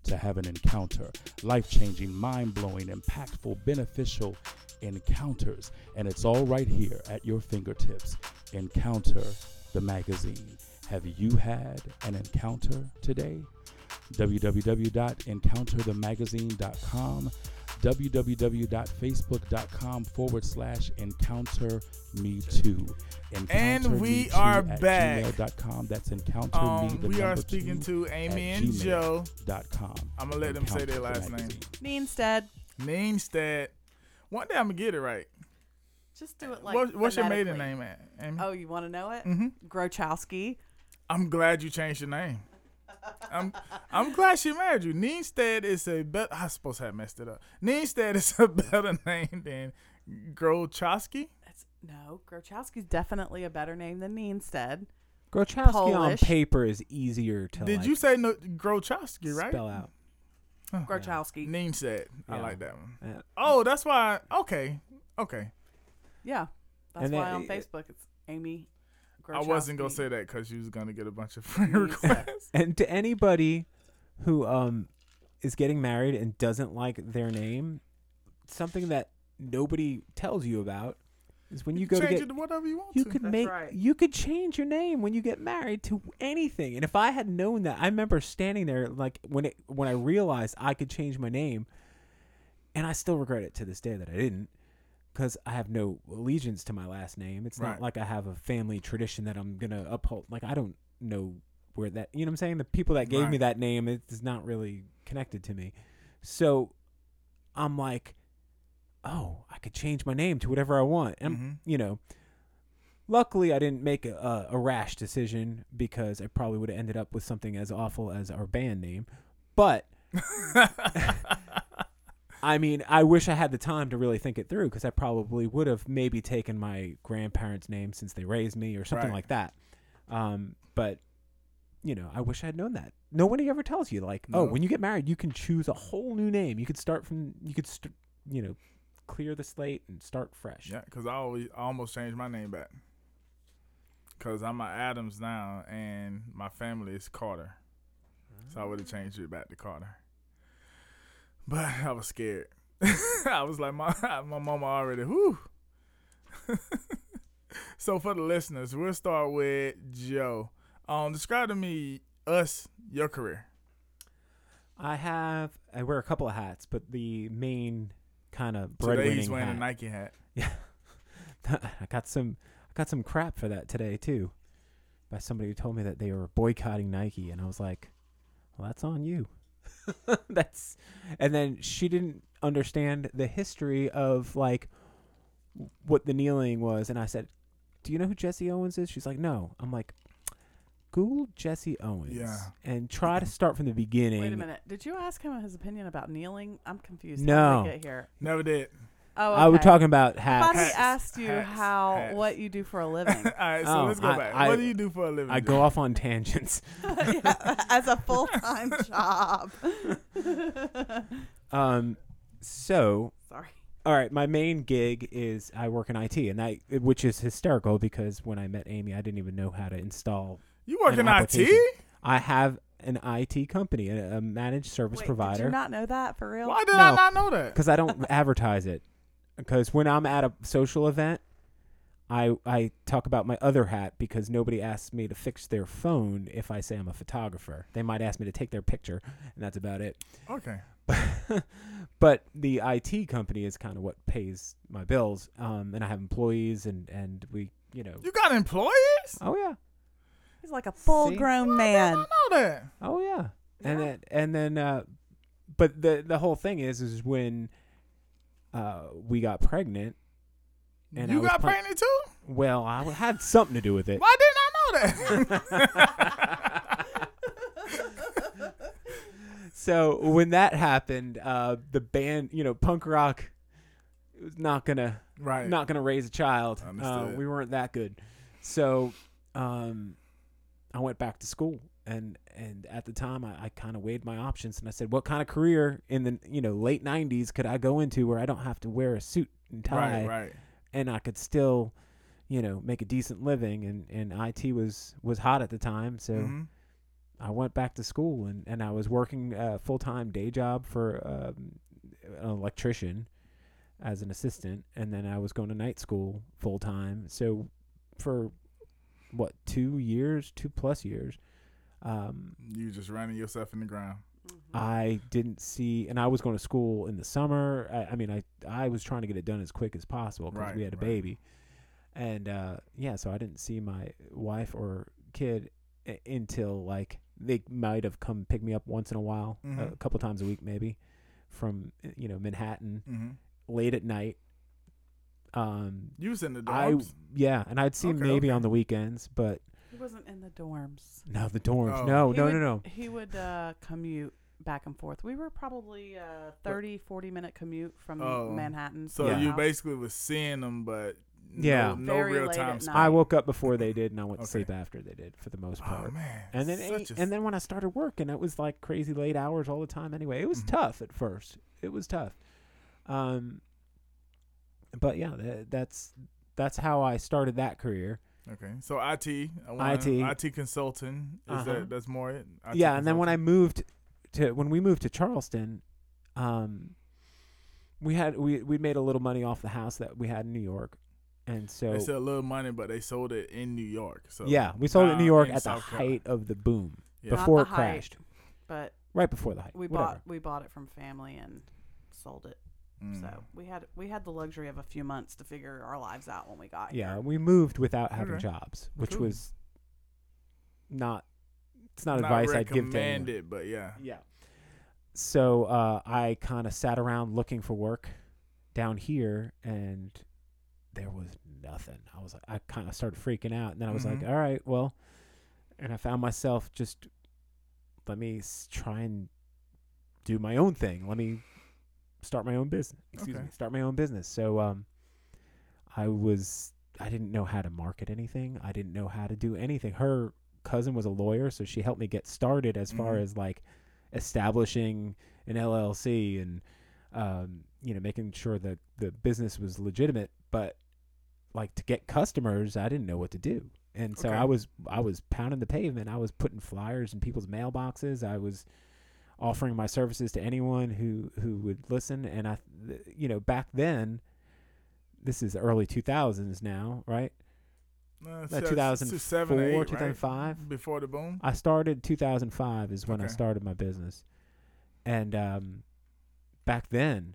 to have an encounter. Life changing, mind blowing, impactful, beneficial encounters. And it's all right here at your fingertips. Encounter the magazine. Have you had an encounter today? www.encounterthemagazine.com, www.facebook.com forward slash encounter me too.
And we are
at
back.
gmail.com. That's encounter me
Um,
the
we are speaking
two
to Amy and
gmail.
Joe.
dot com.
I'm gonna let them say their last
the
name.
magazine.
Neenstead.
Neenstead. One day I'm gonna get it right.
Just do it like.
what, what's your maiden name, at, Amy?
Oh, you want to know it?
hmm
Grochowski.
I'm glad you changed your name. I'm I'm glad she married you. Neenstead is a better. I suppose I messed it up. Neenstead is a better name than Grochowski.
It's, no, Grochowski's definitely a better name than Neenstead.
Grochowski on paper is easier to
Did
like,
you say no, Grochowski, right?
spell out.
Grochowski.
Neenstead. I like that one.
Uh,
Oh, that's why. Okay, okay.
Yeah. That's
And
why
then-
on Facebook it's Amy.
I wasn't gonna say that because you was gonna get a bunch of friend requests.
And to anybody who um is getting married and doesn't like their name, something that nobody tells you about is when you, go to
change
get
it to whatever you want
you
to.
could
That's
make
right.
you could change your name when you get married to anything. And if I had known that, I remember standing there like when it when I realized I could change my name, and I still regret it to this day that I didn't, because I have no allegiance to my last name. It's
Right.
not like I have a family tradition that I'm gonna uphold. Like I don't know where that you know what I'm saying. The people that gave me
Right.
that name it is not really connected to me. So I'm like, oh, I could change my name to whatever I want. And
Mhm.
you know, luckily I didn't make a, a, a rash decision because I probably would have ended up with something as awful as our band name. But I mean, I wish I had the time to really think it through because I probably would have maybe taken my grandparents' name since they raised me or something
Right.
like that. Um, but you know, I wish I had known that. Nobody ever tells you like, oh, when you get married, you can choose a whole new name. You could start from, you could, st- you know, clear the slate and start fresh.
Yeah, because I always I almost changed my name back. Cause I'm an Adams now, and my family is Carter, so I would have changed it back to Carter. But I was scared. I was like, my my mama already. Whoo. so for the listeners, we'll start with Joe. Um, describe to me us your career.
I have I wear a couple of hats, but the main kind of
Today he's wearing
hat.
a Nike hat.
Yeah, I got some I got some crap for that today too, by somebody who told me that they were boycotting Nike, and I was like, "Well, that's on you." that's, and then she didn't understand the history of like what the kneeling was, and I said, "Do you know who Jesse Owens is?" She's like, "No." I'm like, "Google Jesse Owens
Yeah.
and try to start from the beginning."
Wait a minute. Did you ask him his opinion about kneeling? I'm confused.
No.
How did we get here?
Never did.
Oh,
I was talking about
I
hats.
thought
Hats.
asked you
Hats.
how
Hats.
what you do for a living.
All right, so
Oh,
let's go
I-
back.
I-
what do you do for a living?
I
Joe?
go off on tangents.
Yeah, as a full time job.
Um, so
Sorry.
all right, my main gig is I work in IT, and that which is hysterical because when I met Amy, I didn't even know how to install.
You work
an
in. IT?
I have an IT company, a, a managed service
Wait, Did
provider,
you not know that for real?
Why did I not know that?
because I don't advertise it. Because when I'm at a social event, I I talk about my other hat because nobody asks me to fix their phone if I say I'm a photographer. They might ask me to take their picture, and that's about it.
Okay.
but the IT company is kind of what pays my bills. Um, and I have employees, and and we, you know,
You got employees?
oh yeah,
He's like a full grown
I
man.
did not know that.
oh yeah, and
Yeah.
then and then, uh, but the the whole thing is is when uh we got pregnant. And
you
was
got
pla-
pregnant too?
Well, I had something to do with it.
Why didn't I know that?
So when that happened, uh, the band, you know, punk rock, was not gonna
right.
not gonna raise a child. Uh, we weren't that good. So um, I went back to school, and and at the time I, I kind of weighed my options, and I said, what kind of career in the you know late '90s could I go into where I don't have to wear a suit and tie,
right, right.
and I could still, you know, make a decent living, and and IT was was hot at the time, so.
Mhm.
I went back to school and, and I was working a full time day job for um, an electrician as an assistant, and then I was going to night school full time. So for what two years, two plus years, Um,
You just running yourself in the ground.
Mm-hmm.
I didn't see, and I was going to school in the summer. I, I mean, I I was trying to get it done as quick as possible because
Right,
we had a
right.
baby, and uh, yeah, so I didn't see my wife or kid i- until like they might have come pick me up once in a while,
Mhm.
a couple times a week maybe, from uh, you know Manhattan
Mm-hmm.
late at night. Um,
You was in the
I
dorms.
yeah, and I'd see
Okay,
maybe
okay.
on the weekends, but
He wasn't in the dorms.
no, the dorms,
Oh.
no,
He
no,
would,
no, no.
He would uh, commute back and forth. We were probably a 30, 40 minute commute from
Oh.
Manhattan.
so
Yeah.
you basically was seeing them, but
Yeah.
no, no real
late
time.
at
spent.
night.
I woke up before they did, and I went to sleep after they did for the most part.
Oh man.
and then
Such a-
and then when I started working, it was like crazy late hours all the time. Anyway, it was
Mhm.
tough at first. It was tough. Um, but yeah, tha- that's that's how I started that career.
Okay. So IT, I
IT.
IT consulting. Is
Uh-huh.
that that's more it? IT
yeah, and then when I moved to when we moved to Charleston, um, we had we we made a little money off the house that we had in New York, and so
they said a little money, but they sold it in New York. So
yeah, we sold it in New York
in
at the
South Carolina.
height of the boom
Yeah.
Not
before
the
it
height,
crashed,
But
right before the height.
we
whatever.
bought we bought it from family and sold it.
Mm.
So we had we had the luxury of a few months to figure our lives out when we got
Yeah,
here.
Yeah, we moved without having
Okay.
jobs, which
Cool.
was not. It's not,
Not
advice I'd give to anyone.
but yeah.
Yeah. So uh, I kind of sat around looking for work down here, and there was nothing. I was like, I kind of started freaking out, and then I was like,
Mhm.
all right, well, and I found myself just let me s- try and do my own thing. Let me start my own business. Excuse
Okay.
me, start my own business. So um, I was I didn't know how to market anything. I didn't know how to do anything. Her cousin was a lawyer, so she helped me get started as far
Mhm.
as like establishing an LLC and um, you know making sure that the business was legitimate. But like to get customers, I didn't know what to do, and so
Okay.
I was I was pounding the pavement. I was putting flyers in people's mailboxes. I was offering my services to anyone who who would listen. And I, th- you know, back then, this is early 2000s now, right?
Uh,
Like
so-
2004,
so seven, eight, right?
2005?
before the boom.
I started 2005 is when I started my business, and um, back then,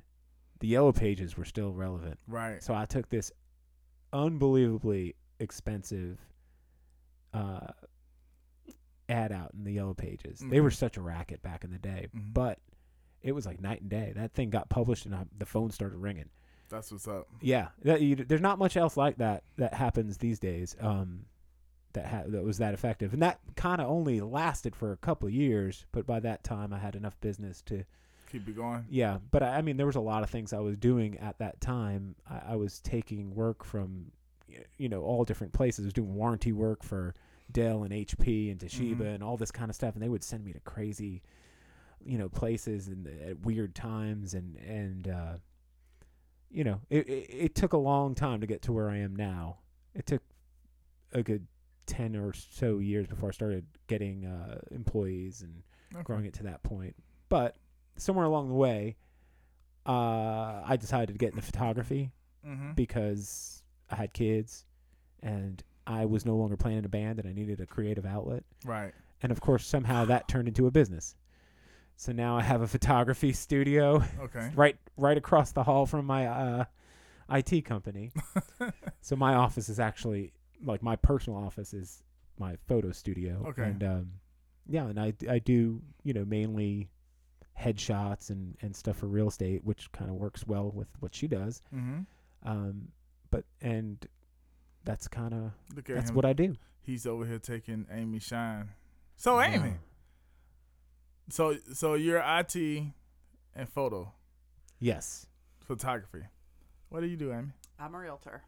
the yellow pages were still relevant.
Right.
So I took this unbelievably expensive uh, ad out in the yellow pages. They were such a racket back in the day,
Mhm.
but it was like night and day. That thing got published and I, the phone started ringing.
That's what's up.
Yeah, that, you, there's not much else like that that happens these days. Um, that ha- that was that effective, and that kind of only lasted for a couple of years. But by that time, I had enough business to
Keep it going.
yeah, but I, I mean, there was a lot of things I was doing at that time. I, I was taking work from, you know, all different places. I was doing warranty work for Dell and HP and Toshiba
Mhm.
and all this kind of stuff, and they would send me to crazy, you know, places and at weird times, and and uh, you know, it, it it took a long time to get to where I am now. It took a good ten or so years before I started getting uh, employees and
Okay.
growing it to that point. But somewhere along the way, uh, I decided to get into photography
Mm-hmm.
because I had kids and I was no longer playing in a band and I needed a creative outlet.
Right.
And of course, somehow that turned into a business. So now I have a photography studio
Okay.
right right across the hall from my uh, IT company. so my office is actually like my personal office is my photo studio.
Okay.
And um, yeah, and I I do you know mainly headshots and and stuff for real estate, which kind of works well with what she does.
mm-hmm.
Um, but and that's kind of that's
him.
what I do.
He's over here taking Amy shine. So Amy, so so you're IT and photo
Yes.
photography. What do you do, Amy?
I'm a realtor.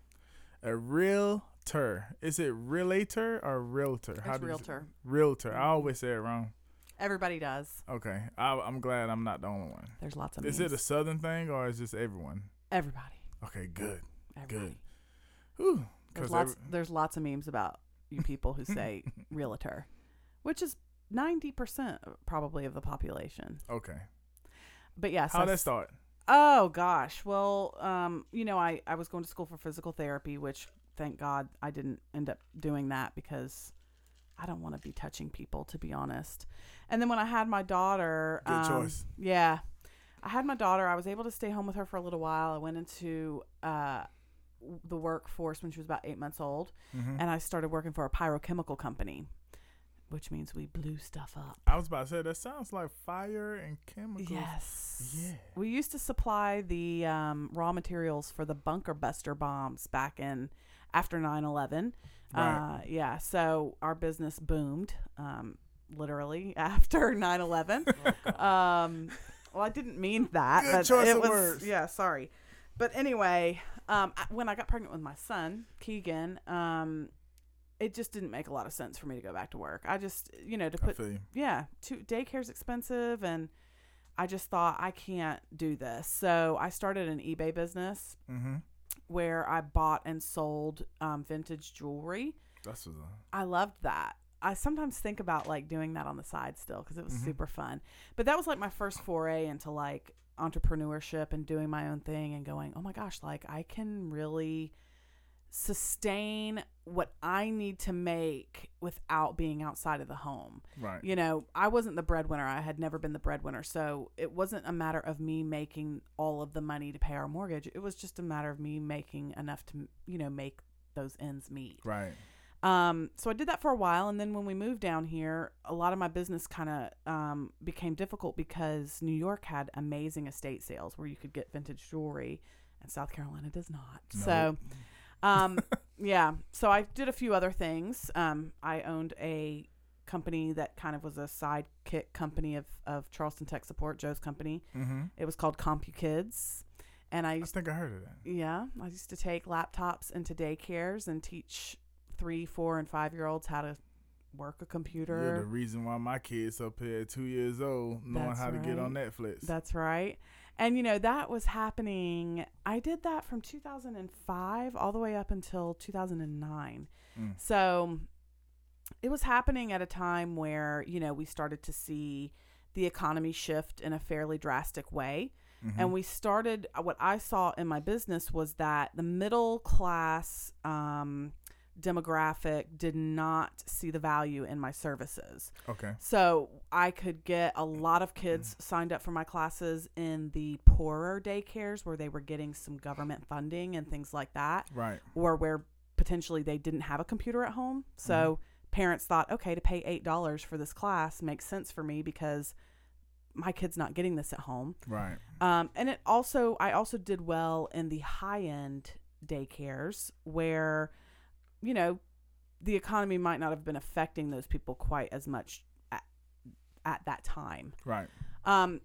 A realtor. Is it realtor or realtor?
It's
do you say-
realtor.
Realtor. I mm-hmm. always say it wrong.
Everybody does.
Okay. I, I'm glad I'm not the only one.
There's lots of
Is it a southern thing or is this everyone?
Everybody.
Okay, good.
Everybody.
Whew.
There's lots.
every-
There's lots of memes about you people who say realtor, which is ninety percent probably of the population.
okay.
But yes,
How that start?
Oh gosh. Well, um, you know, I I was going to school for physical therapy, which thank God I didn't end up doing that because I don't want to be touching people, to be honest. And then when I had my daughter,
Good
um,
choice.
Yeah, I had my daughter. I was able to stay home with her for a little while. I went into uh, the workforce when she was about eight months old,
hmm
and I started working for a pyrochemical company, which means we blew stuff up.
I was about to say that sounds like fire and chemicals.
Yes.
Yeah.
We used to supply the um, raw materials for the bunker buster bombs back in after 9 11.
Right.
Uh, yeah. So our business boomed, um, literally after 9 11. um, well, I didn't mean that.
Good
but
choice
it
of
was,
words.
Yeah, sorry. But anyway, um, I, when I got pregnant with my son, Keegan, um, it just didn't make a lot of sense for me to go back to work. I just, you know, to put yeah, two, daycare's expensive, and I just thought I can't do this. So I started an eBay business
Mm-hmm.
where I bought and sold um, vintage jewelry.
That's what.
I loved that. I sometimes think about like doing that on the side still because it was
Mhm.
super fun. But that was like my first foray into like entrepreneurship and doing my own thing and going, oh my gosh, like I can really sustain what I need to make without being outside of the home
Right.
you know, I wasn't the breadwinner. I had never been the breadwinner. So it wasn't a matter of me making all of the money to pay our mortgage. It was just a matter of me making enough to, you know, make those ends meet.
Right.
Um, so I did that for a while. And then when we moved down here, a lot of my business kind of um, became difficult because New York had amazing estate sales where you could get vintage jewelry, and South Carolina does not. So. Um, yeah. So I did a few other things. Um, I owned a company that kind of was a sidekick company of, of Charleston Tech Support, Joe's company.
Mm-hmm.
It was called CompuKids. And I
I
used
think I heard of that.
yeah, I used to take laptops into daycares and teach three, four, and five year olds how to work a computer.
You're the reason why my kids up here at two years old knowing
That's
how to get on. Netflix.
That's right. And you know, that was happening. I did that from 2005 all the way up until 2009.
Mm.
So it was happening at a time where, you know, we started to see the economy shift in a fairly drastic way.
Mhm.
And we started, what I saw in my business was that the middle class um, demographic did not see the value in my services.
okay.
So I could get a lot of kids signed up for my classes in the poorer daycares where they were getting some government funding and things like that
Right.
or where potentially they didn't have a computer at home. So parents thought, okay, to pay eight dollars for this class makes sense for me because my kid's not getting this at home.
Right.
Um, and it also, I also did well in the high end daycares where, you know, the economy might not have been affecting those people quite as much at, at that time.
Right.
Um,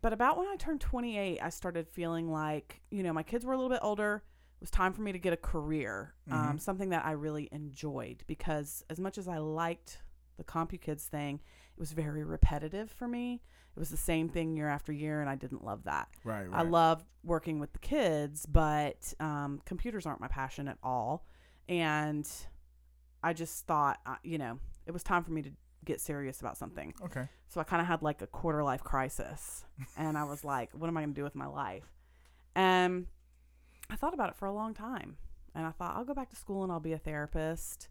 but about when I turned 28, I started feeling like, you know, my kids were a little bit older. It was time for me to get a career, um,
Mhm.
something that I really enjoyed because as much as I liked the CompuKids thing, it was very repetitive for me. It was the same thing year after year, and I didn't love that.
Right. Right.
I love working with the kids, but um, computers aren't my passion at all. And I just thought, uh, you know, it was time for me to get serious about something.
Okay.
So I kind of had like a quarter life crisis. and I was like, what am I going to do with my life? And I thought about it for a long time. And I thought, I'll go back to school and I'll be a therapist.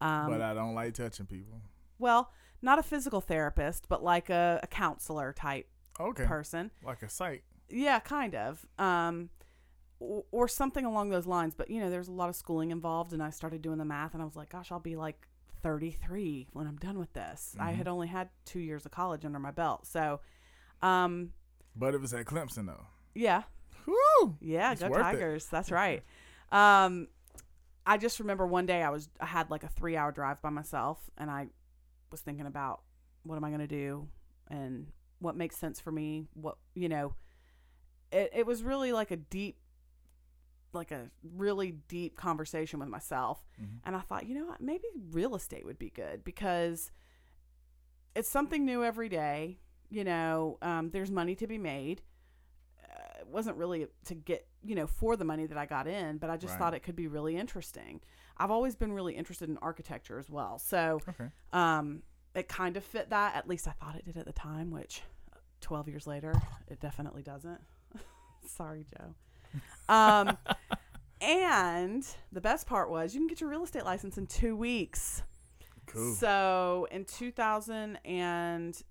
Um,
but I don't like touching people.
well, not a physical therapist, but like a, a counselor type
Okay.
person.
like a site.
Yeah, kind of. Um, or, or something along those lines. But, you know, there's a lot of schooling involved. And I started doing the math and I was like, gosh, I'll be like 33 when I'm done with this. I
Mhm.
had only had two years of college under my belt. So, um,
But it was at Clemson though.
yeah.
Woo!
Yeah, go
worth it.
Tigers. That's right. Um, I just remember one day I was I had like a three hour drive by myself, and I was thinking about what am I going to do and what makes sense for me. What you know, it it was really like a deep, like a really deep conversation with myself,
Mhm.
and I thought, you know what, maybe real estate would be good because it's something new every day. You know, um, there's money to be made. Uh, it wasn't really to get, you know, for the money that I got in, but I just
Right.
thought it could be really interesting. I've always been really interested in architecture as well. So,
Okay.
um, it kind of fit that. At least I thought it did at the time, which 12 years later, it definitely doesn't. Sorry, Joe. Um, and the best part was you can get your real estate license in two weeks.
Cool.
So in 2000 and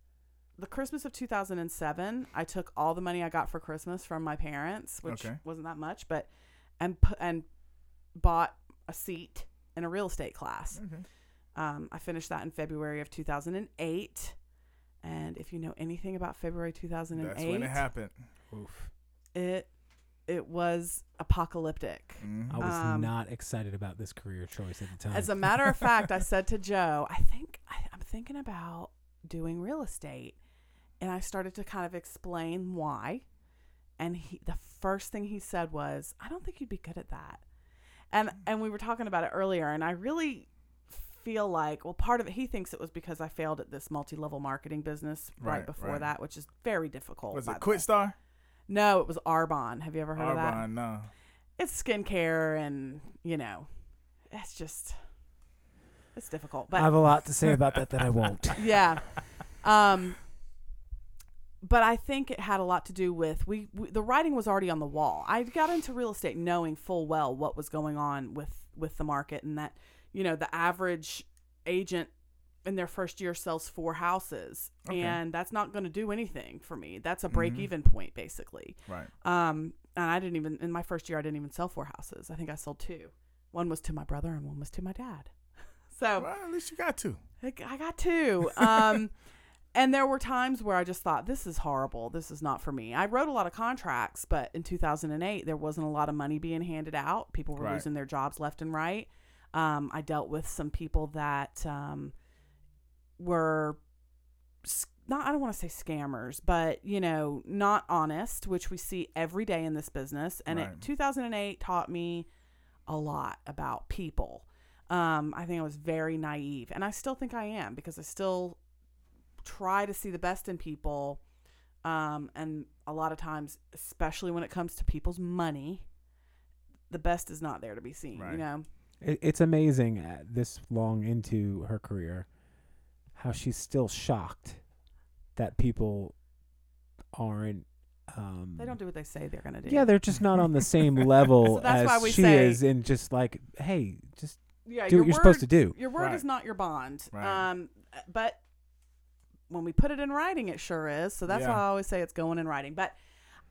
the Christmas of 2007, I took all the money I got for Christmas from my parents, which
Okay.
wasn't that much, but and and bought a seat in a real estate class.
Okay.
Um, I finished that in February of 2008. And if you know anything about February 2008,
That's when it happened.
Oof.
it it was apocalyptic.
Mhm.
I was
Um,
not excited about this career choice at the time.
As a matter of fact, I said to Joe, I think I, I'm thinking about doing real estate. And I started to kind of explain why. And he, the first thing he said was, I don't think you'd be good at that. And, and we were talking about it earlier. And I really feel like, well, part of it, he thinks it was because I failed at this multi level marketing business right,
Right,
before
right.
that, which is very difficult.
Was it
the
Quit
way.
Star?
No, it was Arbonne. Have you ever heard of that?
Arbonne, no.
it's skincare and you know it's just it's difficult But I
have a lot to say about that that I won't.
yeah um but i think it had a lot to do with we, we the writing was already on the wall i got into real estate knowing full well what was going on with with the market and that you know the average agent in their first year sells four houses
Okay.
and that's not going to do anything for me that's a break even point basically
Right.
um, and I didn't even in my first year I didn't even sell four houses. I think I sold two. One was to my brother and one was to my dad. So
Well, at least you got two
I I got two. Um, and there were times where I just thought this is horrible. This is not for me. I wrote a lot of contracts, but in 2008 there wasn't a lot of money being handed out. People were
Right.
losing their jobs left and right. Um, I dealt with some people that um, were not I don't want to say scammers, but you know, not honest, which we see every day in this business. And
Right.
it 2008 taught me a lot about people. Um, I think I was very naive, and I still think I am because I still try to see the best in people. Um, and a lot of times, especially when it comes to people's money, the best is not there to be seen. You know,
It, it's amazing at this long into her career how she's still shocked that people aren't. Um,
they don't do what they say they're gonna do.
Yeah, they're just not on the same level
So
as she
say-
is, in just like, hey, just
yeah,
do
your
what you're supposed to do.
Your word
Right.
is not your bond.
Right.
Um, but when we put it in writing, it sure is. So that's
Yeah.
why I always say it's going in writing. But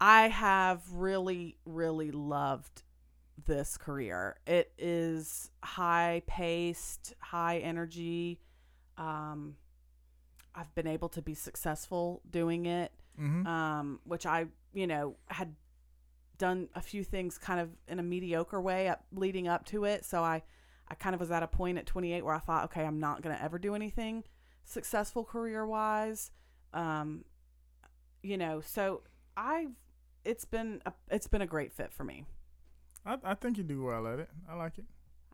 I have really, really loved this career. It is high paced, high energy. Um, I've been able to be successful doing it
Mm-hmm.
um, which I, you know, had done a few things kind of in a mediocre way up leading up to it. So I, I kind of was at a point at 28 where I thought, okay, I'm not going to ever do anything successful career wise. Um, you know, so I've, it's been, a, it's been a great fit for me.
I, I think you do well at it. I like it.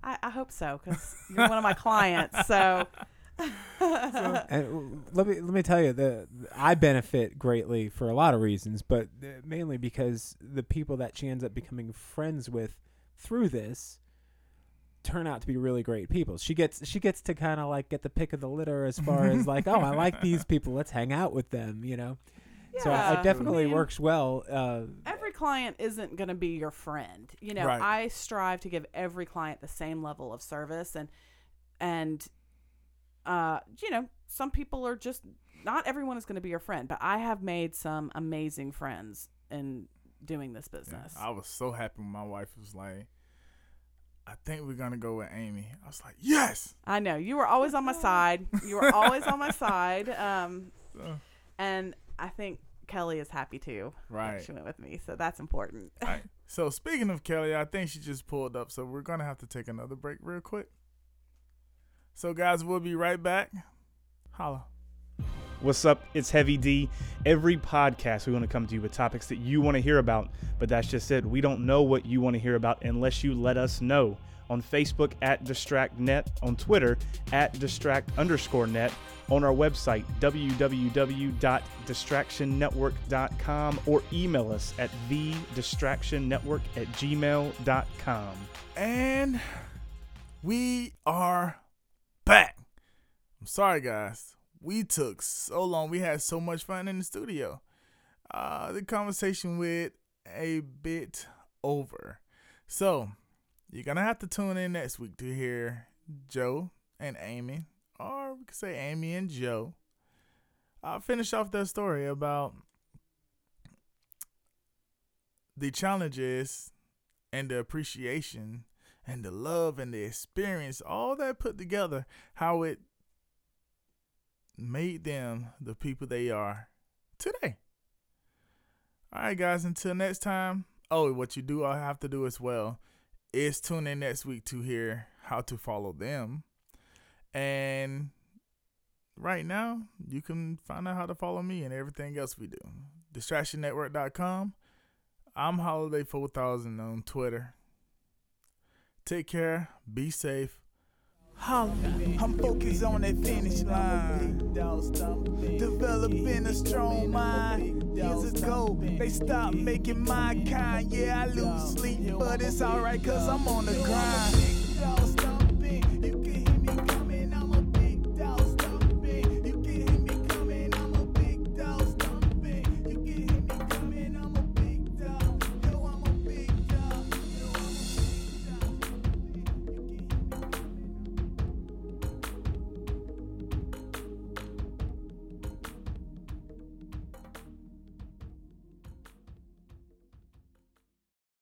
I, I hope so because you're one of my clients. So,
And let me let me tell you, the I benefit greatly for a lot of reasons, but uh, mainly because the people that she ends up becoming friends with through this turn out to be really great people. She gets she gets to kind of like get the pick of the litter as far as like, oh, I like these people. Let's hang out with them. You know. So
Yeah,
it definitely
I mean,
works well. Uh,
every client isn't going to be your friend. You know,
Right.
I strive to give every client the same level of service and and uh you know, some people are just not everyone is going to be your friend, but I have made some amazing friends in doing this
Yeah.
business.
I was so happy when my wife was like, I think we're gonna go with Amy. I was like, yes.
I know you were always on my side. You were always on my side. Um
So,
and I think Kelly is happy too.
right.
She went with me, so that's important.
right. So speaking of Kelly, I think she just pulled up. So we're gonna have to take another break real quick. So guys, we'll be right back. Holla.
What's up? It's Heavy D. Every podcast, we want to come to you with topics that you want to hear about, but that's just it. We don't know what you want to hear about unless you let us know. On Facebook at DistractNet, on Twitter at Distract underscore net, on our website www.distractionnetwork.com, or email us at thedistractionnetwork at gmail.com.
And we are back. I'm sorry, guys. We took so long. We had so much fun in the studio. Uh, the conversation went a bit over. So, you're going to have to tune in next week to hear Joe and Amy or we could say Amy and Joe, I'll finish off their story about the challenges and the appreciation and the love and the experience, all that put together, how it made them the people they are today. All right, guys, until next time. Oh, what you do, I have to do as well is tune in next week to hear how to follow them. And right now, you can find out how to follow me and everything else we do. DistractionNetwork.com. I'm Holiday 4000 on Twitter. Take care. Be safe. Holla.
I'm focused on that finish line. Developing a strong mind. Years ago, they stopped making my kind. Yeah, I lose sleep, but it's alright, cause I'm on the grind.